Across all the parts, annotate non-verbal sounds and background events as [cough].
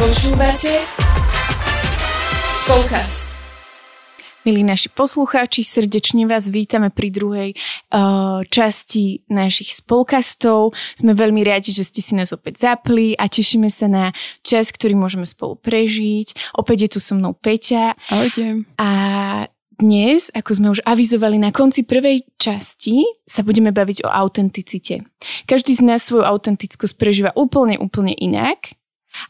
Počúvate Spolkast. Milí naši poslucháči, srdečne vás vítame pri druhej uh, časti našich spolkastov. Sme veľmi radi, že ste si nás opäť zapli a tešíme sa na čas, ktorý môžeme spolu prežiť. Opäť je tu so mnou Peťa. Ahojte. A dnes, ako sme už avizovali na konci prvej časti, sa budeme baviť o autenticite. Každý z nás svoju autentickosť prežíva úplne, úplne inak.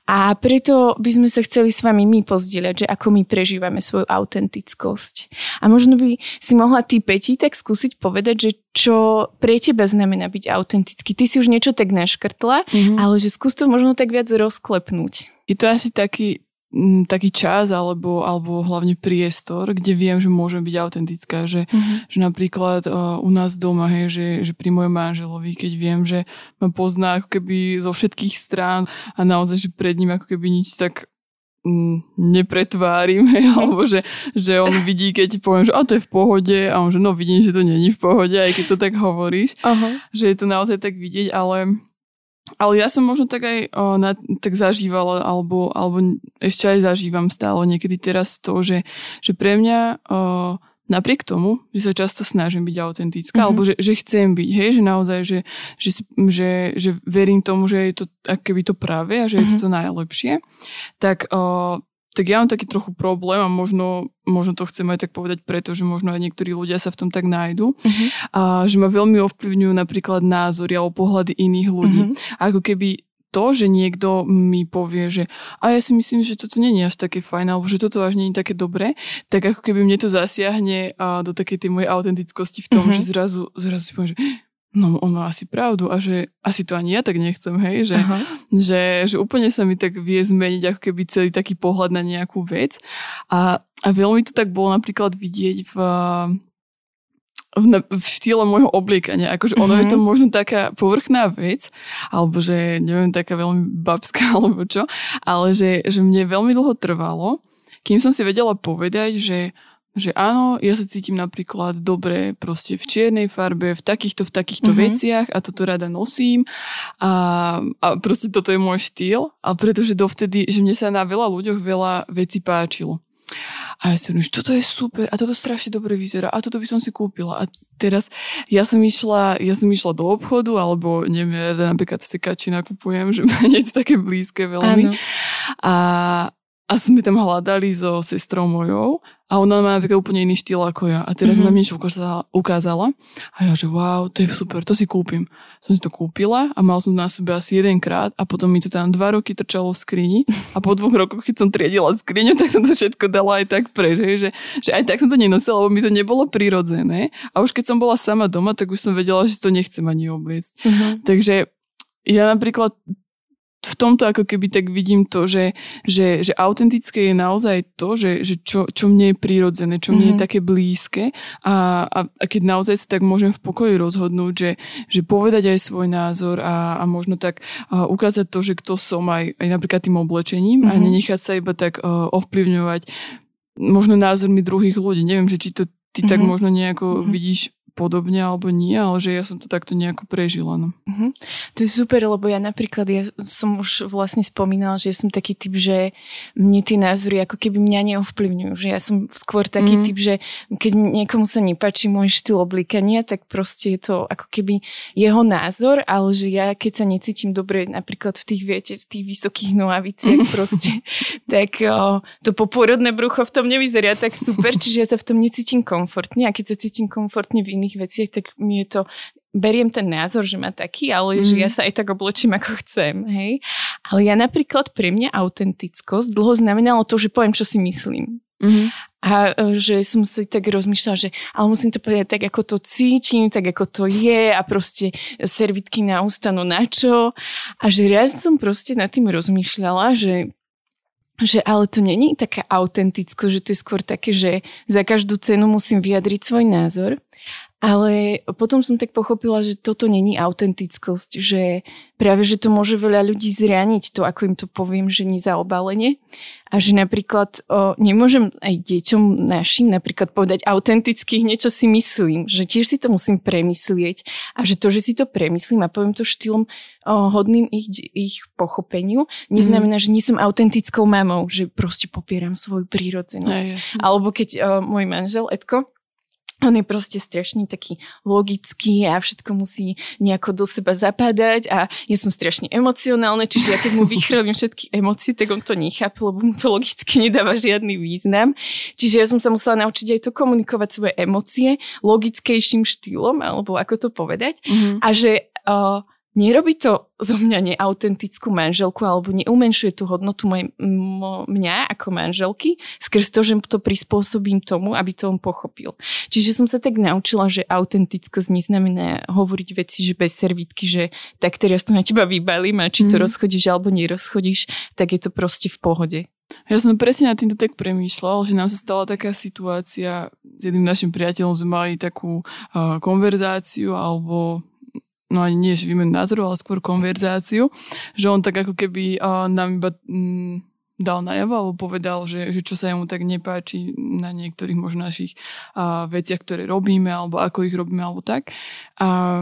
A preto by sme sa chceli s vami my pozdieľať, že ako my prežívame svoju autentickosť. A možno by si mohla ty, Peti, tak skúsiť povedať, že čo pre teba znamená byť autentický. Ty si už niečo tak naškrtla, mm-hmm. ale že skús to možno tak viac rozklepnúť. Je to asi taký taký čas alebo, alebo hlavne priestor, kde viem, že môžem byť autentická. Že, uh-huh. že napríklad uh, u nás doma, hej, že, že pri mojom manželovi, keď viem, že ma pozná ako keby zo všetkých strán a naozaj, že pred ním ako keby nič tak nepretvárim, [laughs] hej, alebo že, že on [laughs] vidí, keď poviem, že a to je v pohode a on, že no vidím, že to není v pohode, aj keď to tak hovoríš, uh-huh. že je to naozaj tak vidieť, ale ale ja som možno tak aj o, na, tak zažívala, alebo, alebo ešte aj zažívam stále niekedy teraz to, že, že pre mňa o, napriek tomu, že sa často snažím byť autentická, mm-hmm. alebo že, že chcem byť, hej, že naozaj, že, že, že, že verím tomu, že je to keby to práve a že mm-hmm. je to to najlepšie, tak o, tak ja mám taký trochu problém a možno, možno to chcem aj tak povedať preto, že možno aj niektorí ľudia sa v tom tak nájdu. Uh-huh. A že ma veľmi ovplyvňujú napríklad názory alebo pohľady iných ľudí. Uh-huh. Ako keby to, že niekto mi povie, že a ja si myslím, že toto nie je až také fajn, alebo že toto až nie je také dobré, tak ako keby mne to zasiahne do takej tej mojej autentickosti v tom, uh-huh. že zrazu, zrazu si poviem, že no on má asi pravdu a že asi to ani ja tak nechcem, hej, že, že, že úplne sa mi tak vie zmeniť ako keby celý taký pohľad na nejakú vec a, a veľmi to tak bolo napríklad vidieť v, v, v štýle môjho obliekania. Akože ono mm-hmm. je to mhm. možno taká povrchná vec, alebo že neviem, taká veľmi babská [laughs] alebo čo, ale že, že mne veľmi dlho trvalo, kým som si vedela povedať, že že áno, ja sa cítim napríklad dobre proste v čiernej farbe, v takýchto, v takýchto mm-hmm. veciach a toto rada nosím a, a proste toto je môj štýl a pretože dovtedy, že mne sa na veľa ľuďoch veľa vecí páčilo. A ja si hovorím, že toto je super a toto strašne dobre vyzerá a toto by som si kúpila. A teraz ja som išla, ja som išla do obchodu alebo neviem, ja napríklad sekači nakupujem, že nie je to také blízke veľmi. A, a sme tam hľadali so sestrou mojou a ona má napríklad úplne iný štýl ako ja. A teraz mm-hmm. ona mi niečo ukázala a ja, že wow, to je super, to si kúpim. Som si to kúpila a mal som na sebe asi jedenkrát a potom mi to tam dva roky trčalo v skrini a po dvoch rokoch, keď som triedila skriňu, tak som to všetko dala aj tak preč, že, že aj tak som to nenosila, lebo mi to nebolo prirodzené. A už keď som bola sama doma, tak už som vedela, že to nechcem ani obliecť. Mm-hmm. Takže ja napríklad v tomto ako keby tak vidím to, že, že, že autentické je naozaj to, že, že čo, čo mne je prírodzené, čo mne mm-hmm. je mhm. také blízke a, a, a keď naozaj sa tak môžem v pokoji rozhodnúť, že, že povedať aj svoj názor a, a možno tak a ukázať to, že kto som aj, aj napríklad tým oblečením mm-hmm. a mhm. nenechať sa iba tak uh, ovplyvňovať možno názormi druhých ľudí. Neviem, že či to ty mm-hmm. tak možno nejako mm-hmm. vidíš podobne alebo nie, ale že ja som to takto nejako prežila. No. Uh-huh. To je super, lebo ja napríklad, ja som už vlastne spomínala, že ja som taký typ, že mne tie názory ako keby mňa neovplyvňujú, že ja som skôr taký uh-huh. typ, že keď niekomu sa nepáči môj štýl oblíkania, tak proste je to ako keby jeho názor, ale že ja keď sa necítim dobre napríklad v tých, viete, v tých vysokých nohaviciach [laughs] proste, tak o, to popôrodné brucho v tom nevyzerá tak super, čiže ja sa v tom necítim komfortne a keď sa cítim komfortne v iných veciach, tak mi je to beriem ten názor, že má taký, ale mm. že ja mhm. sa aj tak oblečím, ako chcem, hej. Ale ja napríklad pre mňa autentickosť dlho znamenalo to, že poviem, čo si myslím. Mm-hmm. A e, že som si tak rozmýšľala, že ale musím to povedať tak, ako to cítim, tak, ako to je a proste servitky na ústa, no na čo. A že raz som proste nad tým rozmýšľala, že že ale to není taká autenticko, že to je skôr také, že za každú cenu musím vyjadriť svoj názor Ale potom som tak pochopila, že toto není autentickosť, že práve, že to môže veľa ľudí zraniť, to ako im to poviem, že nezaobalenie. A že napríklad o, nemôžem aj deťom našim napríklad povedať autenticky niečo si myslím, že tiež si to musím premyslieť a že to, že si to premyslím a poviem to štýlom o, hodným ich, ich pochopeniu, neznamená, mm. že nie som autentickou mamou, že proste popieram svoju prírodzenosť. Aj, Alebo keď o, môj manžel Edko, on je proste strašne taký logický a všetko musí nejako do seba zapadať a ja som strašne emocionálna, čiže ja keď mu [laughs] vychrlím všetky emócie, tak on to nechápe, lebo mu to logicky nedáva žiadny význam. Čiže ja som sa musela naučiť aj to komunikovať svoje emócie logickejším štýlom, alebo ako to povedať. Mm-hmm. A že uh, nerobí to zo mňa neautentickú manželku alebo neumenšuje tú hodnotu moj, m- mňa ako manželky skrz to, že to prispôsobím tomu, aby to on pochopil. Čiže som sa tak naučila, že autentickosť neznamená hovoriť veci, že bez servítky, že tak teraz to na teba vybalím a či to mm. rozchodíš alebo nerozchodíš, tak je to proste v pohode. Ja som presne nad týmto tak premýšľal, že nám sa stala taká situácia, s jedným našim priateľom sme mali takú uh, konverzáciu alebo no ani nie, že výmenu názoru, ale skôr konverzáciu, že on tak ako keby uh, nám iba mm, dal najavo alebo povedal, že, že čo sa mu tak nepáči na niektorých možno našich uh, veciach, ktoré robíme alebo ako ich robíme alebo tak. A,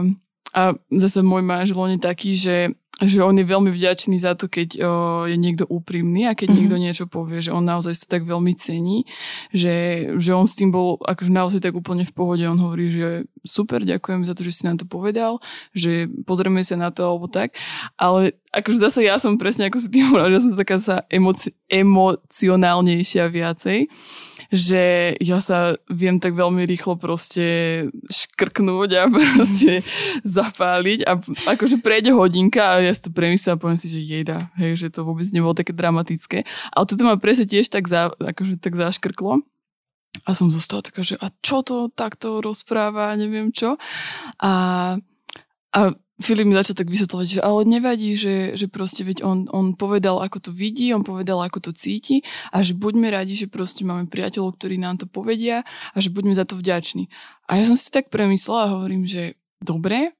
a zase môj manžel on je taký, že že on je veľmi vďačný za to, keď o, je niekto úprimný a keď mm-hmm. niekto niečo povie, že on naozaj to tak veľmi cení, že, že on s tým bol akože naozaj tak úplne v pohode. On hovorí, že super, ďakujem za to, že si nám to povedal, že pozrieme sa na to alebo tak. Ale akože zase ja som presne ako si tým hovorila, že som taká sa emoci- emocionálnejšia viacej že ja sa viem tak veľmi rýchlo proste škrknúť a [laughs] proste zapáliť a akože prejde hodinka a ja si to premyslím a poviem si, že jeda, hej, že to vôbec nebolo také dramatické. Ale toto ma presne tiež tak, za, akože tak zaškrklo. A som zostala taká, že a čo to takto rozpráva, neviem čo. A, a Filip mi začal tak vysvetľovať, že ale nevadí, že, že proste veď on, on povedal, ako to vidí, on povedal, ako to cíti a že buďme radi, že proste máme priateľov, ktorí nám to povedia a že buďme za to vďační. A ja som si tak premyslela a hovorím, že dobre,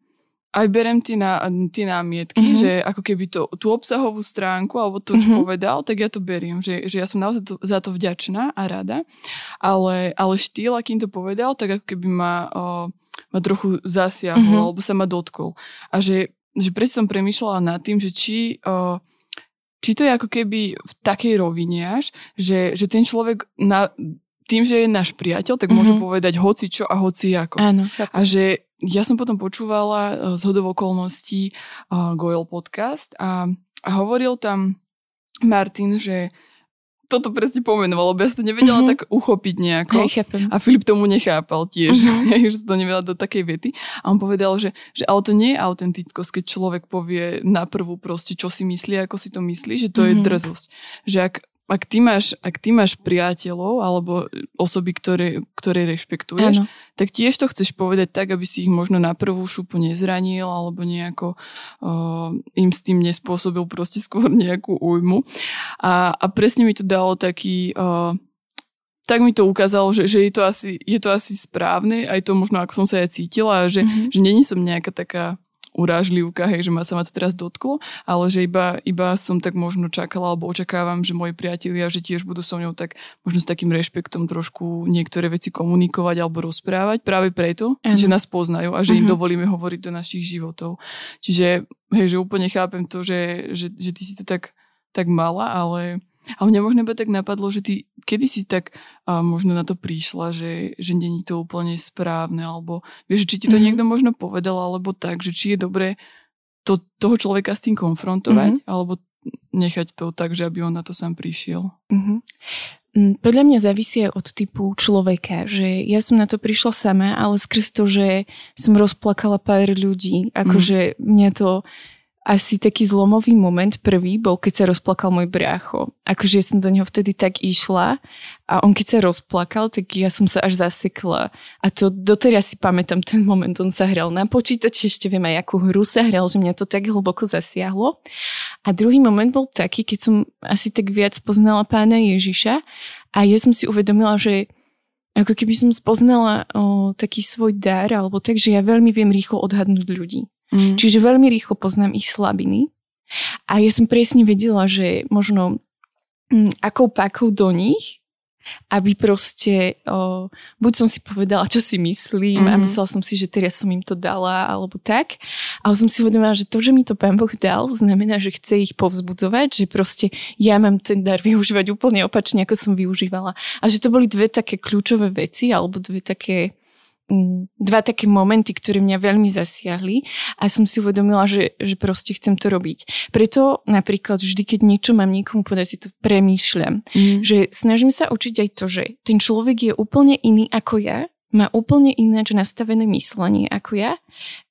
aj berem tie, ná, tie námietky, mm-hmm. že ako keby to, tú obsahovú stránku alebo to, čo mm-hmm. povedal, tak ja to beriem, že, že ja som naozaj to, za to vďačná a rada, ale, ale štýl, akým to povedal, tak ako keby ma... O, ma trochu zasiahol, mm-hmm. alebo sa ma dotkol. A že, že presne som premýšľala nad tým, že či, uh, či to je ako keby v takej rovine až, že, že ten človek na, tým, že je náš priateľ, tak mm-hmm. môže povedať hoci čo a hoci ako. Áno, a že ja som potom počúvala uh, z hodov okolností uh, Goyle podcast a, a hovoril tam Martin, že toto presne pomenoval, lebo ja som to nevedela mm-hmm. tak uchopiť nejako. Hej, a Filip tomu nechápal tiež, [laughs] mm-hmm. že to nevedela do takej vety. A on povedal, že, že ale to nie je autentickosť, keď človek povie na prvú proste, čo si myslí, ako si to myslí, že to mm-hmm. je drzosť. Že ak ak ty máš, ak ty máš priateľov alebo osoby, ktoré, ktoré rešpektuješ, ano. tak tiež to chceš povedať tak, aby si ich možno na prvú šupu nezranil alebo nejako uh, im s tým nespôsobil proste skôr nejakú újmu. A, a presne mi to dalo taký... Uh, tak mi to ukázalo, že, že je, to asi, je to asi správne, aj to možno ako som sa aj cítila, že, mm-hmm. že není som nejaká taká urážlivka, hej, že ma sa ma to teraz dotklo, ale že iba, iba som tak možno čakala alebo očakávam, že moji priatelia, že tiež budú so mňou tak možno s takým rešpektom trošku niektoré veci komunikovať alebo rozprávať práve preto, ano. že nás poznajú a že uh-huh. im mhm. dovolíme hovoriť do našich životov. Čiže, hej, že úplne chápem to, že, že, že ty si to tak, tak mala, ale a mňa možno iba tak napadlo, že ty kedy si tak a možno na to prišla, že, že není to úplne správne, alebo vieš, či ti to mm-hmm. niekto možno povedal, alebo tak, že či je dobré to, toho človeka s tým konfrontovať, mm-hmm. alebo nechať to tak, že aby on na to sám prišiel. Mm-hmm. Podľa mňa závisí od typu človeka, že ja som na to prišla sama, ale skrz to, že som rozplakala pár ľudí, akože mm. mňa to asi taký zlomový moment prvý bol, keď sa rozplakal môj brácho. Akože ja som do neho vtedy tak išla a on keď sa rozplakal, tak ja som sa až zasekla. A to doteraz si pamätám ten moment, on sa hral na počítači, ešte viem aj akú hru sa hral, že mňa to tak hlboko zasiahlo. A druhý moment bol taký, keď som asi tak viac poznala pána Ježiša a ja som si uvedomila, že ako keby som spoznala o, taký svoj dar, alebo tak, že ja veľmi viem rýchlo odhadnúť ľudí. Mm. Čiže veľmi rýchlo poznám ich slabiny. A ja som presne vedela, že možno mm, akou pakou do nich aby proste, o, buď som si povedala, čo si myslím mm-hmm. a mhm. myslela som si, že teraz som im to dala, alebo tak. Ale som si uvedomila, že to, že mi to pán Boh dal, znamená, že chce ich povzbudzovať, že proste ja mám ten dar využívať úplne opačne, ako som využívala. A že to boli dve také kľúčové veci, alebo dve také dva také momenty, ktoré mňa veľmi zasiahli a som si uvedomila, že, že proste chcem to robiť. Preto napríklad vždy, keď niečo mám niekomu povedať, si to premýšľam. Mm. Že snažím sa učiť aj to, že ten človek je úplne iný ako ja, má úplne ináč nastavené myslenie ako ja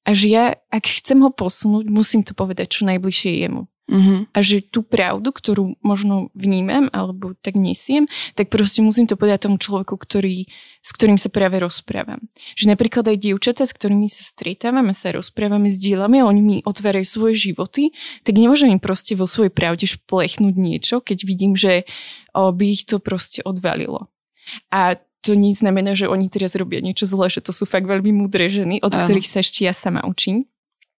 a že ja, ak chcem ho posunúť, musím to povedať čo najbližšie jemu. Uh-huh. A že tú pravdu, ktorú možno vnímam alebo tak nesiem, tak proste musím to povedať tomu človeku, ktorý, s ktorým sa práve rozprávam. Že napríklad aj dievčatá, s ktorými sa stretávame, sa rozprávame, zdieľame, oni mi otvárajú svoje životy, tak nemôžem im proste vo svojej pravde šplechnúť niečo, keď vidím, že by ich to proste odvalilo. A to neznamená, že oni teraz robia niečo zlé, že to sú fakt veľmi múdre ženy, od uh-huh. ktorých sa ešte ja sama učím.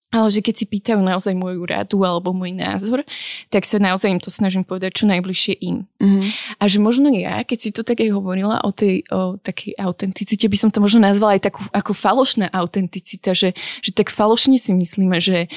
Ale že keď si pýtajú naozaj moju radu alebo môj názor, tak sa naozaj im to snažím povedať čo najbližšie im. Mm-hmm. A že možno ja, keď si to tak aj hovorila o tej o takej autenticite, by som to možno nazvala aj takú ako falošná autenticita, že, že tak falošne si myslíme, že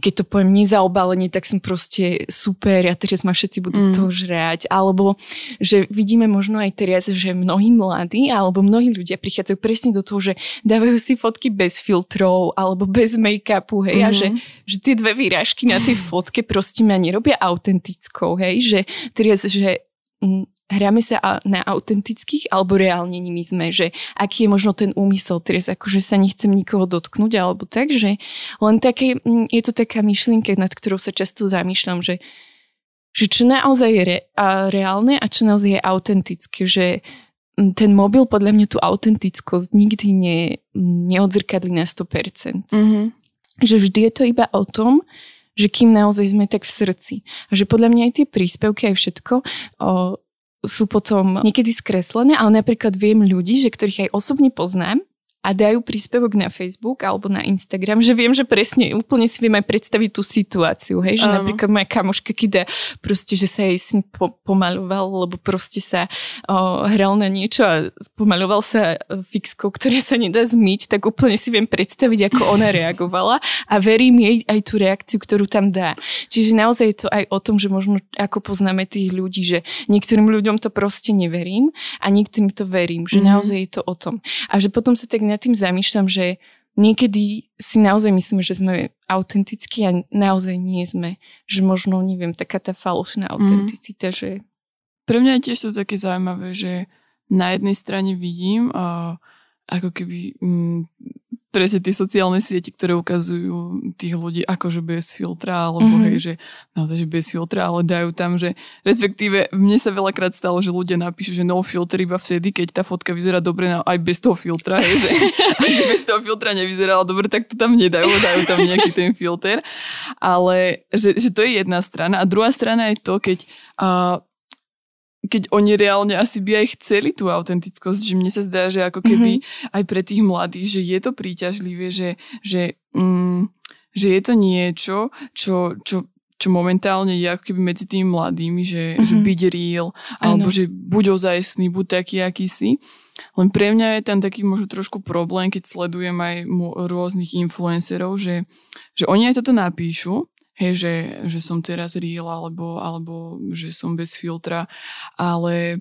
keď to poviem nezaobalenie, tak som proste super a teraz ma všetci budú mm. z toho žrať. Alebo že vidíme možno aj teraz, že mnohí mladí alebo mnohí ľudia prichádzajú presne do toho, že dávajú si fotky bez filtrov alebo bez make-upu, hej, mm-hmm. a že, mhm. že tie dve výražky na tej fotke proste ma nerobia autentickou, hej, že teraz, že m, mm, hráme sa na autentických alebo reálne nimi sme, že aký je možno ten úmysel, teraz akože sa nechcem nikoho dotknúť alebo tak, že len také, mm, je to taká myšlienka, nad ktorou sa často zamýšľam, že že čo naozaj je re, a reálne a čo naozaj je autentické, že mm, ten mobil podľa mňa tú autentickosť nikdy ne, neodzrkadli na 100%. Mm-hmm že vždy je to iba o tom, že kým naozaj sme tak v srdci. A že podľa mňa aj tie príspevky, aj všetko o, sú potom niekedy skreslené, ale napríklad viem ľudí, že ktorých aj osobne poznám, a dajú príspevok na Facebook alebo na Instagram, že viem, že presne úplne si viem aj predstaviť tú situáciu, hej, že um. napríklad moja kamoška kida proste, že sa jej syn po- pomaloval, lebo proste sa o, hral na niečo a pomaloval sa e, fixkou, ktorá sa nedá zmyť, tak úplne si viem predstaviť, ako ona [laughs] reagovala a verím jej aj tú reakciu, ktorú tam dá. Čiže naozaj je to aj o tom, že možno ako poznáme tých ľudí, že niektorým ľuďom to proste neverím a niektorým to verím, že mm. naozaj je to o tom. A že potom sa tak nad tým zamýšľam, že niekedy si naozaj myslíme, že sme autentickí a naozaj nie sme. Že možno, neviem, taká tá falošná mhm. autenticita, mm. že... Pre mňa je tiež to také zaujímavé, že na jednej strane vidím, uh, ako keby mm, presne tie sociálne siete, ktoré ukazujú tých ľudí akože bez filtra, alebo mm-hmm. hej, že naozaj, že bez filtra, ale dajú tam, že respektíve mne sa veľakrát stalo, že ľudia napíšu, že no filter iba vtedy, keď tá fotka vyzerá dobre no, aj bez toho filtra, hej, že [laughs] aj bez toho filtra nevyzerala dobre, tak to tam nedajú, dajú tam nejaký ten filter, ale že, že to je jedna strana a druhá strana je to, keď uh, keď oni reálne asi by aj chceli tú autentickosť, že mne sa zdá, že ako keby mm-hmm. aj pre tých mladých, že je to príťažlivé, že, že, mm, že je to niečo, čo, čo, čo momentálne je ako keby medzi tými mladými, že, mm-hmm. že byť real, alebo ano. že buď ozajstný, buď taký, aký si. Len pre mňa je tam taký možno trošku problém, keď sledujem aj rôznych influencerov, že, že oni aj toto napíšu, hej, že, že som teraz real alebo, alebo že som bez filtra, ale,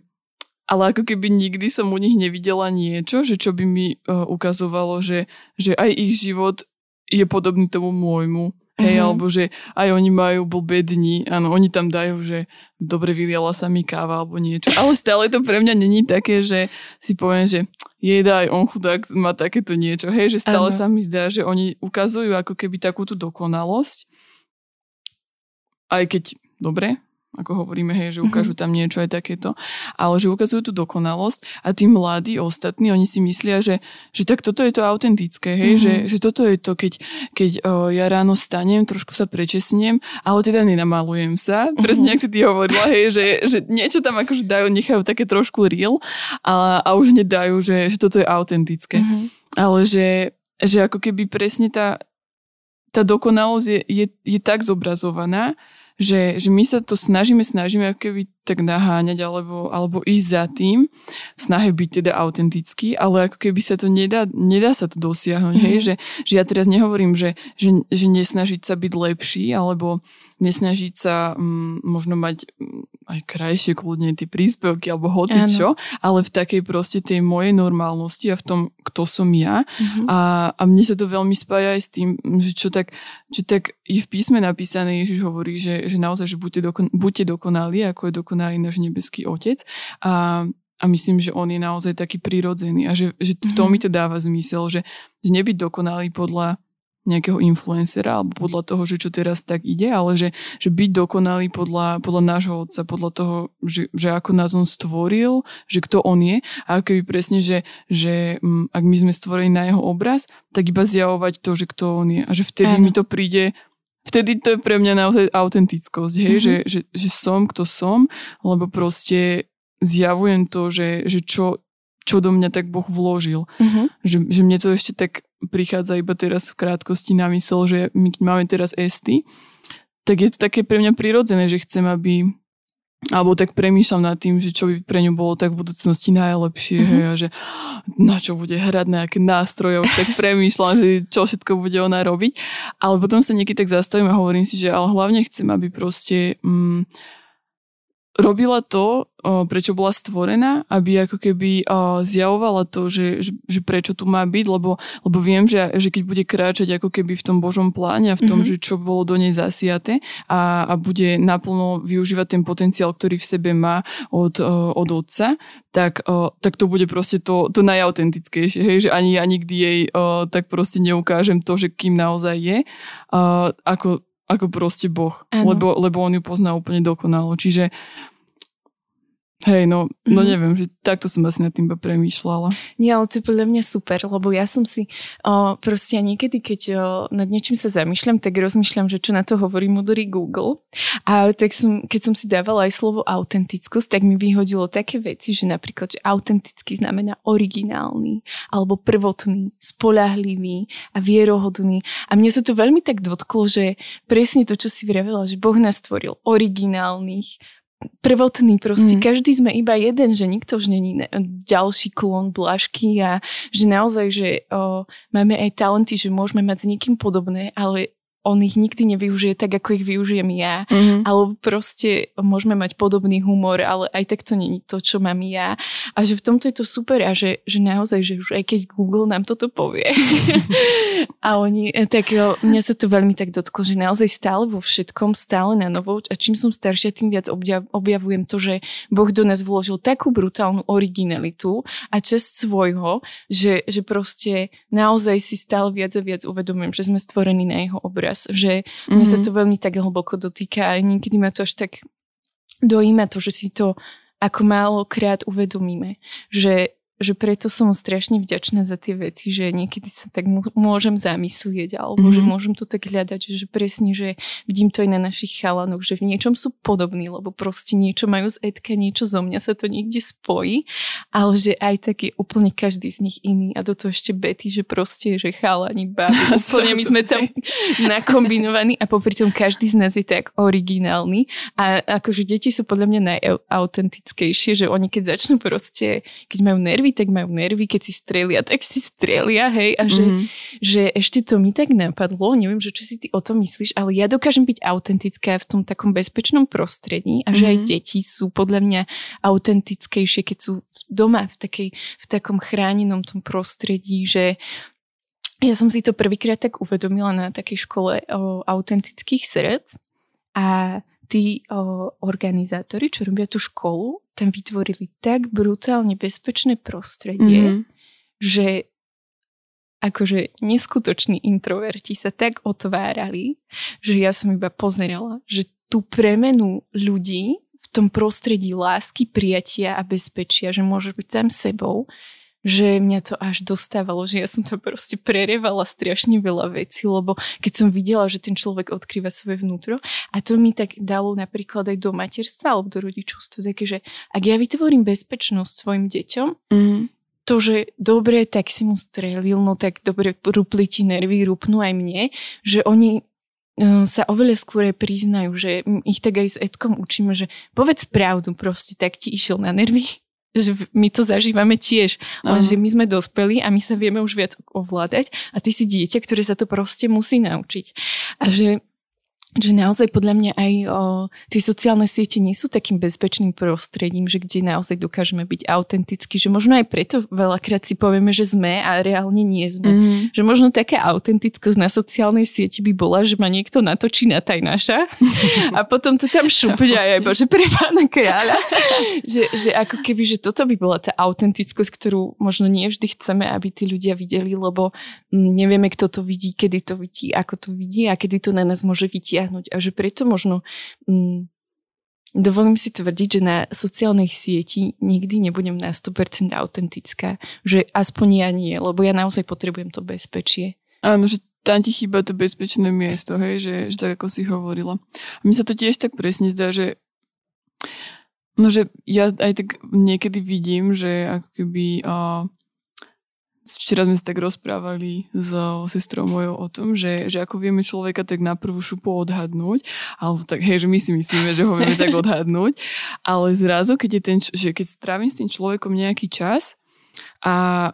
ale ako keby nikdy som u nich nevidela niečo, že čo by mi uh, ukazovalo, že, že aj ich život je podobný tomu môjmu. Hej, mm-hmm. alebo že aj oni majú blbé dni, áno, oni tam dajú, že dobre vyliala sa mi káva alebo niečo, ale stále to pre mňa není také, že si poviem, že jeda aj on chudák má takéto niečo, hej, že stále ano. sa mi zdá, že oni ukazujú ako keby takúto dokonalosť aj keď, dobre, ako hovoríme, hej, že ukážu tam niečo aj takéto, ale že ukazujú tú dokonalosť a tí mladí ostatní, oni si myslia, že, že tak toto je to autentické, hej, mm-hmm. že, že toto je to, keď, keď o, ja ráno stanem, trošku sa prečesnem, ale teda nenamalujem sa, mm-hmm. presne ak si ty hovorila, hej, že, že niečo tam akože dajú, nechajú také trošku real a, a už nedajú, že, že toto je autentické. Mm-hmm. Ale že, že ako keby presne tá, tá dokonalosť je, je, je tak zobrazovaná, že, že my sa to snažíme, snažíme ako keby tak naháňať alebo, alebo ísť za tým, v snahe byť teda autentický, ale ako keby sa to nedá, nedá sa to dosiahnuť, mm-hmm. hej, mhm. že, že ja teraz nehovorím, že, že, že nesnažiť sa byť lepší, alebo nesnažiť sa um, možno mať um, aj krajšie kľudne tie príspevky alebo hoci čo, ale v takej proste tej mojej normálnosti a v tom, kto som ja. Mm-hmm. A, a mne sa to veľmi spája aj s tým, že čo tak, čo tak je v písme napísané, Ježiš hovorí, že, že naozaj, že buďte, dokon, buďte dokonalí, ako je dokonalý náš nebeský otec. A a myslím, že on je naozaj taký prirodzený a že, že v tom mi to dáva zmysel, že, že nebyť dokonalý podľa nejakého influencera alebo podľa toho, že čo teraz tak ide, ale že, že byť dokonalý podľa, podľa nášho otca, podľa toho, že, že ako nás on stvoril, že kto on je a keby presne, že, že m, ak my sme stvorení na jeho obraz, tak iba zjavovať to, že kto on je a že vtedy Áno. mi to príde vtedy to je pre mňa naozaj autentickosť, hej, mm-hmm. že, že, že som, kto som, lebo proste zjavujem to, že, že čo, čo do mňa tak Boh vložil. Mm-hmm. Že, že mne to ešte tak prichádza iba teraz v krátkosti na mysel, že my máme teraz esty, tak je to také pre mňa prirodzené, že chcem, aby alebo tak premýšľam nad tým, že čo by pre ňu bolo tak v budúcnosti najlepšie mm-hmm. hej, a že na čo bude hrať nejaké nástroje, už tak premýšľam, že čo všetko bude ona robiť. Ale potom sa niekedy tak zastavím a hovorím si, že ale hlavne chcem, aby proste mm, robila to, prečo bola stvorená, aby ako keby zjavovala to, že, že, prečo tu má byť, lebo, lebo viem, že, že keď bude kráčať ako keby v tom Božom pláne a v tom, mm-hmm. že čo bolo do nej zasiate a, a bude naplno využívať ten potenciál, ktorý v sebe má od, od otca, tak, tak to bude proste to, to najautentickejšie, hej, že ani ja nikdy jej tak proste neukážem to, že kým naozaj je, ako, ako proste Boh, lebo, lebo on ju pozná úplne dokonalo. Čiže Hej, no, no mm-hmm. neviem, že takto som asi nad tým premýšľala. Nie, ale to je podľa mňa super, lebo ja som si o, proste niekedy, keď o, nad niečím sa zamýšľam, tak rozmýšľam, že čo na to hovorí múdry Google. A tak som, keď som si dávala aj slovo autentickosť, tak mi vyhodilo také veci, že napríklad, že autentický znamená originálny, alebo prvotný, spolahlivý a vierohodný. A mne sa to veľmi tak dotklo, že presne to, čo si vravela, že Boh nás stvoril originálnych, prvotný proste. Mm. Každý sme iba jeden, že nikto už není ďalší klon Blažky a že naozaj, že o, máme aj talenty, že môžeme mať s niekým podobné, ale on ich nikdy nevyužije tak, ako ich využijem ja. Mm-hmm. Alebo proste môžeme mať podobný humor, ale aj tak to není to, čo mám ja. A že v tomto je to super a že, že naozaj, že už aj keď Google nám toto povie. [laughs] a oni, eh, tak jo, mňa sa to veľmi tak dotklo, že naozaj stále vo všetkom, stále na novo. A čím som staršia, tým viac objavujem to, že Boh do nás vložil takú brutálnu originalitu a čest svojho, že, že proste naozaj si stále viac a viac uvedomujem, že sme stvorení na jeho obraz obraz, že mm-hmm. mňa sa mhm. to veľmi tak hlboko dotýka a niekedy ma to až tak dojíma to, že si to ako málo krát uvedomíme, že že preto som strašne vďačná za tie veci, že niekedy sa tak môžem zamyslieť alebo mm-hmm. že mhm. môžem to tak hľadať, že presne, že vidím to aj na našich chalanoch, že v niečom sú podobní, lebo proste niečo majú z Edka, niečo zo mňa sa to niekde spojí, ale že aj tak je úplne každý z nich iný a do toho ešte Betty, že proste, že chalani, babi, [laughs] úplne my sme tam nakombinovaní a popri tom každý z nás je tak originálny a akože deti sú podľa mňa najautentickejšie, že oni keď začnú proste, keď majú nervy nervy, tak majú nervy, keď si strelia, tak si strelia, hej, a že, mm-hmm. že ešte to mi tak napadlo, neviem, že čo si ty o tom myslíš, ale ja dokážem byť autentická v tom takom bezpečnom prostredí a že mm-hmm. aj mhm. deti sú podľa mňa autentickejšie, keď sú doma v, takej, v takom chránenom tom prostredí, že ja som si to prvýkrát tak uvedomila na takej škole o autentických srdc a tí o, organizátori, čo robia tú školu, tam vytvorili tak brutálne bezpečné prostredie, mm-hmm. že akože neskutoční introverti sa tak otvárali, že ja som iba pozerala, že tú premenu ľudí v tom prostredí lásky, prijatia a bezpečia, že môžeš byť sám sebou, že mňa to až dostávalo, že ja som to proste prerievala strašne veľa vecí, lebo keď som videla, že ten človek odkrýva svoje vnútro a to mi tak dalo napríklad aj do materstva alebo do rodičovstva, také, že ak ja vytvorím bezpečnosť svojim deťom, mm. to, že dobre, tak si mu strelil, no tak dobre, rupli ti nervy, rupnú aj mne, že oni e, sa oveľa skôr priznajú, že ich tak aj s Edkom učíme, že povedz pravdu proste, tak ti išiel na nervy že my to zažívame tiež, len že my sme dospeli a my sa vieme už viac ovládať a ty si dieťa, ktoré sa to proste musí naučiť. A že že naozaj podľa mňa aj o, tie sociálne siete nie sú takým bezpečným prostredím, že kde naozaj dokážeme byť autentickí, že možno aj preto veľakrát si povieme, že sme a reálne nie sme. Mm. Že možno taká autentickosť na sociálnej sieti by bola, že ma niekto natočí na tajnaša [laughs] a potom to tam šupne aj, aj bože pre pána kráľa. že, že ako keby, že toto by bola tá autentickosť, ktorú možno nie vždy chceme, aby tí ľudia videli, lebo mm, nevieme, kto to vidí, kedy to vidí, ako to vidí a kedy to na nás môže vidieť dosiahnuť a že preto možno mm, dovolím si tvrdiť, že na sociálnych sieti nikdy nebudem na 100% autentická, že aspoň ja nie, lebo ja naozaj potrebujem to bezpečie. Áno, že tam ti chýba to bezpečné miesto, hej, že, že tak ako si hovorila. A mi sa to tiež tak presne zdá, že No, že ja aj tak niekedy vidím, že ako keby uh, včera sme sa tak rozprávali so sestrou mojou o tom, že, že ako vieme človeka tak na prvú šupu odhadnúť, alebo tak, hej, že my si myslíme, že ho vieme tak odhadnúť, ale zrazu, keď, je ten, že keď strávim s tým človekom nejaký čas a,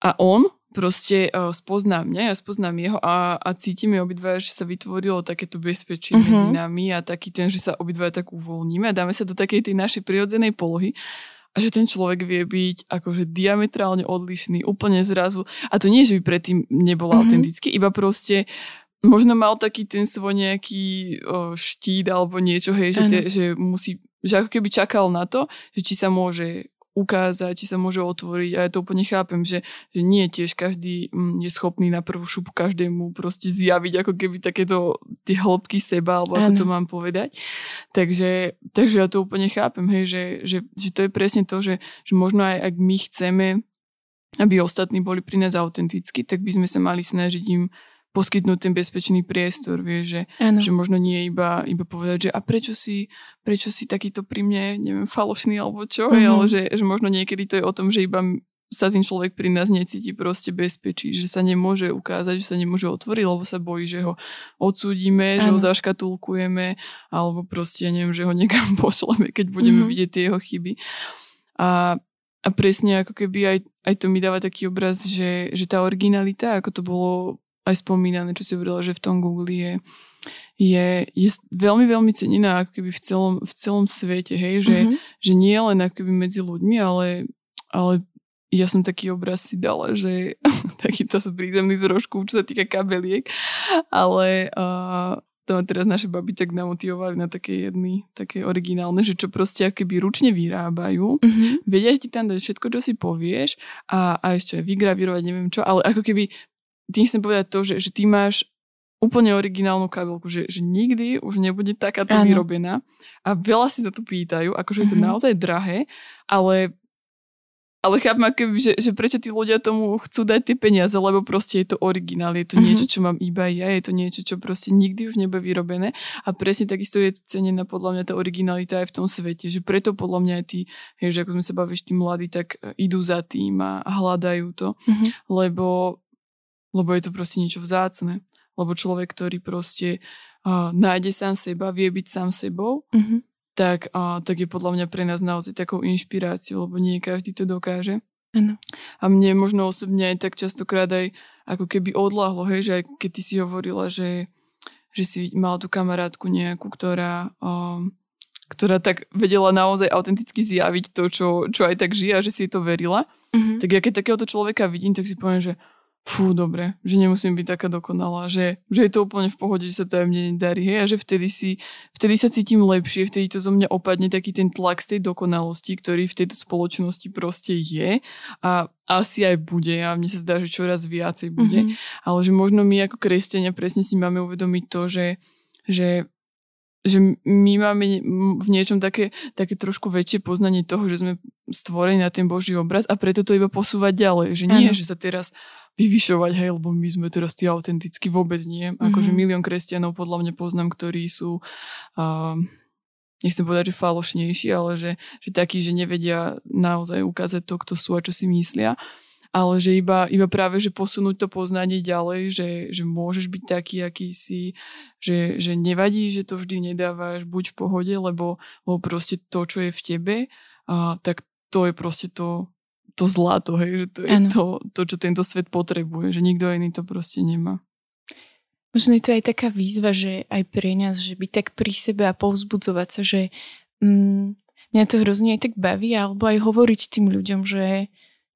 a on proste uh, spozná mňa, ja spoznám jeho a, a cítime obidva, že sa vytvorilo takéto bezpečie uh-huh. medzi nami a taký ten, že sa obidva tak uvoľníme a dáme sa do takej tej našej prirodzenej polohy a že ten človek vie byť akože diametrálne odlišný, úplne zrazu. A to nie, že by predtým nebol mm-hmm. autentický, iba proste možno mal taký ten svoj nejaký o, štít alebo niečo, hej, že, te, že musí, že ako keby čakal na to, že či sa môže ukázať, či sa môže otvoriť a ja to úplne chápem, že, že nie tiež každý mm, je schopný na prvú šupu každému proste zjaviť ako keby takéto tie hĺbky seba, alebo ako ano. to mám povedať. Takže, takže ja to úplne chápem, hej, že, že, že to je presne to, že, že možno aj ak my chceme aby ostatní boli pri nás autentickí, tak by sme sa mali snažiť im poskytnúť ten bezpečný priestor, vieš, že, že možno nie iba, iba povedať, že a prečo si, prečo si takýto pri mne, neviem, falošný alebo čo, mm-hmm. ale že, že možno niekedy to je o tom, že iba sa ten človek pri nás necíti proste bezpečí, že sa nemôže ukázať, že sa nemôže otvoriť, lebo sa bojí, že ho odsúdime, ano. že ho zaškatulkujeme, alebo proste, ja neviem, že ho niekam [laughs] pošleme, keď budeme mm-hmm. vidieť tie jeho chyby. A, a presne ako keby aj, aj to mi dáva taký obraz, že, že tá originalita, ako to bolo aj spomínané, čo si hovorila, že v tom Google je, je, je veľmi, veľmi cenená ako keby v celom, v celom svete, hej, že, mm-hmm. že nie len ako keby medzi ľuďmi, ale, ale ja som taký obraz si dala, že [laughs] takýto sa prízemný trošku, čo sa týka kabeliek, ale uh, to ma teraz naše baby tak namotivovali na také jedny, také originálne, že čo proste keby ručne vyrábajú, mm-hmm. vedia ti tam dať všetko, čo si povieš a, a ešte aj vygravírovať, neviem čo, ale ako keby tým chcem povedať to, že, že ty máš úplne originálnu kabelku, že, že nikdy už nebude takáto ano. vyrobená a veľa si sa to pýtajú, akože je to mm-hmm. naozaj drahé, ale ale chápem, keby, že, že prečo tí ľudia tomu chcú dať tie peniaze, lebo proste je to originál, je to mm-hmm. niečo, čo mám iba ja, je to niečo, čo proste nikdy už nebude vyrobené a presne takisto je cenená podľa mňa tá originalita aj v tom svete, že preto podľa mňa aj tí, hej, že ako sme sa bavili, tí mladí, tak e, idú za tým a, a hľadajú to, mm-hmm. lebo lebo je to proste niečo vzácne. Lebo človek, ktorý proste uh, nájde sám seba, vie byť sám sebou, mm-hmm. tak, uh, tak je podľa mňa pre nás naozaj takou inšpiráciou, lebo nie každý to dokáže. Ano. A mne možno osobne aj tak častokrát aj ako keby odlahlo, hej, že aj keď ty si hovorila, že, že si mala tú kamarátku nejakú, ktorá, um, ktorá tak vedela naozaj autenticky zjaviť to, čo, čo aj tak žije a že si to verila, mm-hmm. tak ja keď takéhoto človeka vidím, tak si poviem, že fú, dobre, že nemusím byť taká dokonalá, že, že je to úplne v pohode, že sa to aj mne nedarí, hej, a že vtedy, si, vtedy sa cítim lepšie, vtedy to zo mňa opadne taký ten tlak z tej dokonalosti, ktorý v tejto spoločnosti proste je a asi aj bude a mne sa zdá, že čoraz viacej bude, mm-hmm. ale že možno my ako kresťania presne si máme uvedomiť to, že, že že my máme v niečom také, také trošku väčšie poznanie toho, že sme stvorení na ten Boží obraz a preto to iba posúvať ďalej. Že nie, ano. že sa teraz vyvyšovať, hej, lebo my sme teraz tí autenticky, vôbec nie. Mm-hmm. Akože milión kresťanov podľa mňa poznám, ktorí sú, uh, nechcem povedať, že falošnejší, ale že, že takí, že nevedia naozaj ukázať to, kto sú a čo si myslia ale že iba, iba práve, že posunúť to poznanie ďalej, že, že môžeš byť taký, aký si, že, že nevadí, že to vždy nedávaš buď v pohode, lebo, lebo proste to, čo je v tebe, a, tak to je proste to, to zlato, hej, že to je to, to, čo tento svet potrebuje, že nikto iný to proste nemá. Možno je to aj taká výzva, že aj pre nás, že byť tak pri sebe a povzbudzovať sa, že mm, mňa to hrozne aj tak baví, alebo aj hovoriť tým ľuďom, že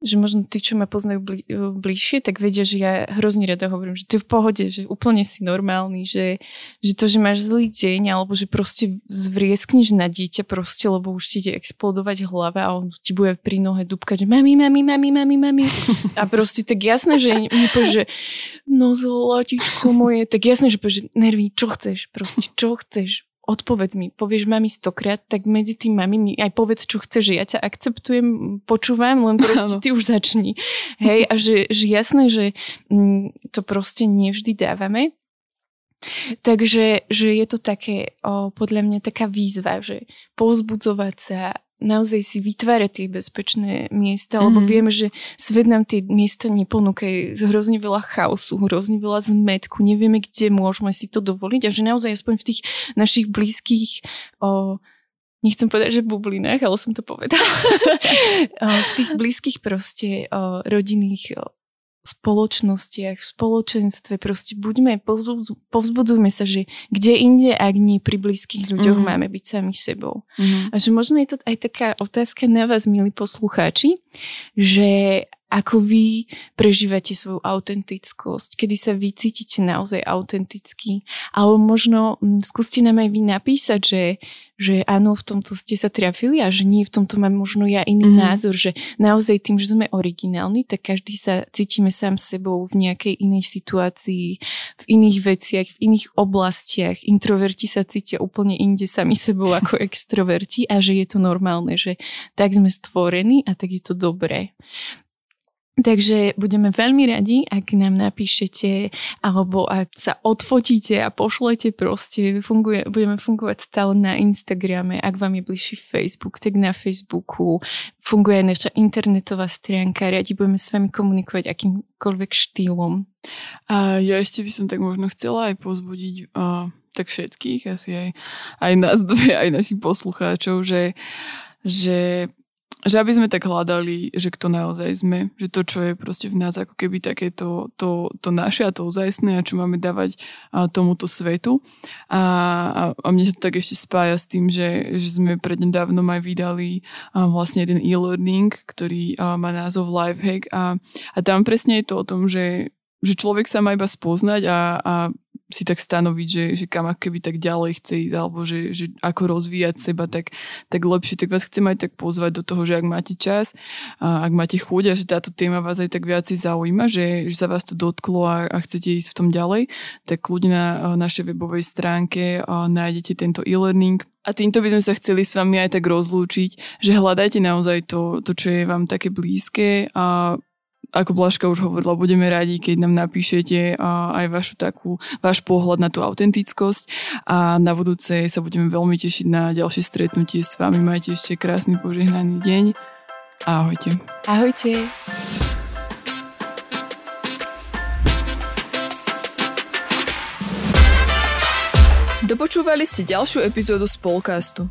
že možno tí, čo ma poznajú bli, e, bližšie, tak vedia, že ja hrozne rada hovorím, že ty v pohode, že úplne si normálny, že, že to, že máš zlý deň, alebo že proste zvrieskneš na dieťa proste, lebo už ti ide explodovať hlava a on ti bude pri nohe dúbkať, že mami, mami, mami, mami, mami. A proste tak jasné, že mi povie, že no zlatičko moje, tak jasné, že povie, že nervy, čo chceš, proste čo chceš, odpovedz mi, povieš mami stokrát, tak medzi tým mami mi aj povedz, čo chceš, ja ťa akceptujem, počúvam, len proste ty už začni. Hej, a že, že jasné, že mm, to proste nevždy dávame, Takže že je to také, o, podľa mňa taká výzva, že povzbudzovať sa, naozaj si vytvárať tie bezpečné miesta, mm. lebo mhm. vieme, že svet nám tie miesta neponúka. hrozne veľa chaosu, hrozne veľa zmetku, nevieme, kde môžeme si to dovoliť a že naozaj aspoň v tých našich blízkych o, nechcem povedať, že bublinách, ale som to povedala. [laughs] v tých blízkych proste o, rodinných o, spoločnostiach, v spoločenstve, proste buďme, povzbudzujme sa, že kde inde, ak nie pri blízkych ľuďoch mm. máme byť sami sebou. Mm. A že možno je to aj taká otázka na vás, milí poslucháči, že ako vy prežívate svoju autentickosť, kedy sa vy cítite naozaj autenticky. Alebo možno mm, skúste nám aj vy napísať, že, že áno, v tomto ste sa trafili a že nie, v tomto mám možno ja iný mm-hmm. názor, že naozaj tým, že sme originálni, tak každý sa cítime sám sebou v nejakej inej situácii, v iných veciach, v iných oblastiach. Introverti sa cítia úplne inde sami sebou ako [laughs] extroverti a že je to normálne, že tak sme stvorení a tak je to dobré. Takže budeme veľmi radi, ak nám napíšete alebo ak sa odfotíte a pošlete proste, funguje, budeme fungovať stále na Instagrame, ak vám je bližší Facebook, tak na Facebooku, funguje aj naša internetová stránka, radi budeme s vami komunikovať akýmkoľvek štýlom. A ja ešte by som tak možno chcela aj pozbudiť uh, tak všetkých, asi aj, aj nás dve, aj našich poslucháčov, že, že že aby sme tak hľadali, že kto naozaj sme, že to, čo je proste v nás ako keby také to, to, to naše a to ozajstné a čo máme dávať a, tomuto svetu. A, a, a mne sa to tak ešte spája s tým, že, že sme prednedávnom aj vydali a, vlastne jeden e-learning, ktorý a, má názov Lifehack a, a tam presne je to o tom, že že človek sa má iba spoznať a, a si tak stanoviť, že, že kam keby tak ďalej chce ísť, alebo že, že ako rozvíjať seba, tak, tak lepšie. Tak vás chcem aj tak pozvať do toho, že ak máte čas, a ak máte chuť a že táto téma vás aj tak viacej zaujíma, že, že sa vás to dotklo a, a chcete ísť v tom ďalej, tak ľudia na našej webovej stránke nájdete tento e-learning, a týmto by sme sa chceli s vami aj tak rozlúčiť, že hľadajte naozaj to, to čo je vám také blízke a ako Blažka už hovorila, budeme radi, keď nám napíšete aj vašu takú, váš pohľad na tú autentickosť a na budúce sa budeme veľmi tešiť na ďalšie stretnutie s vami. Majte ešte krásny požehnaný deň. Ahojte. Ahojte. Dopočúvali ste ďalšiu epizódu z Polcastu.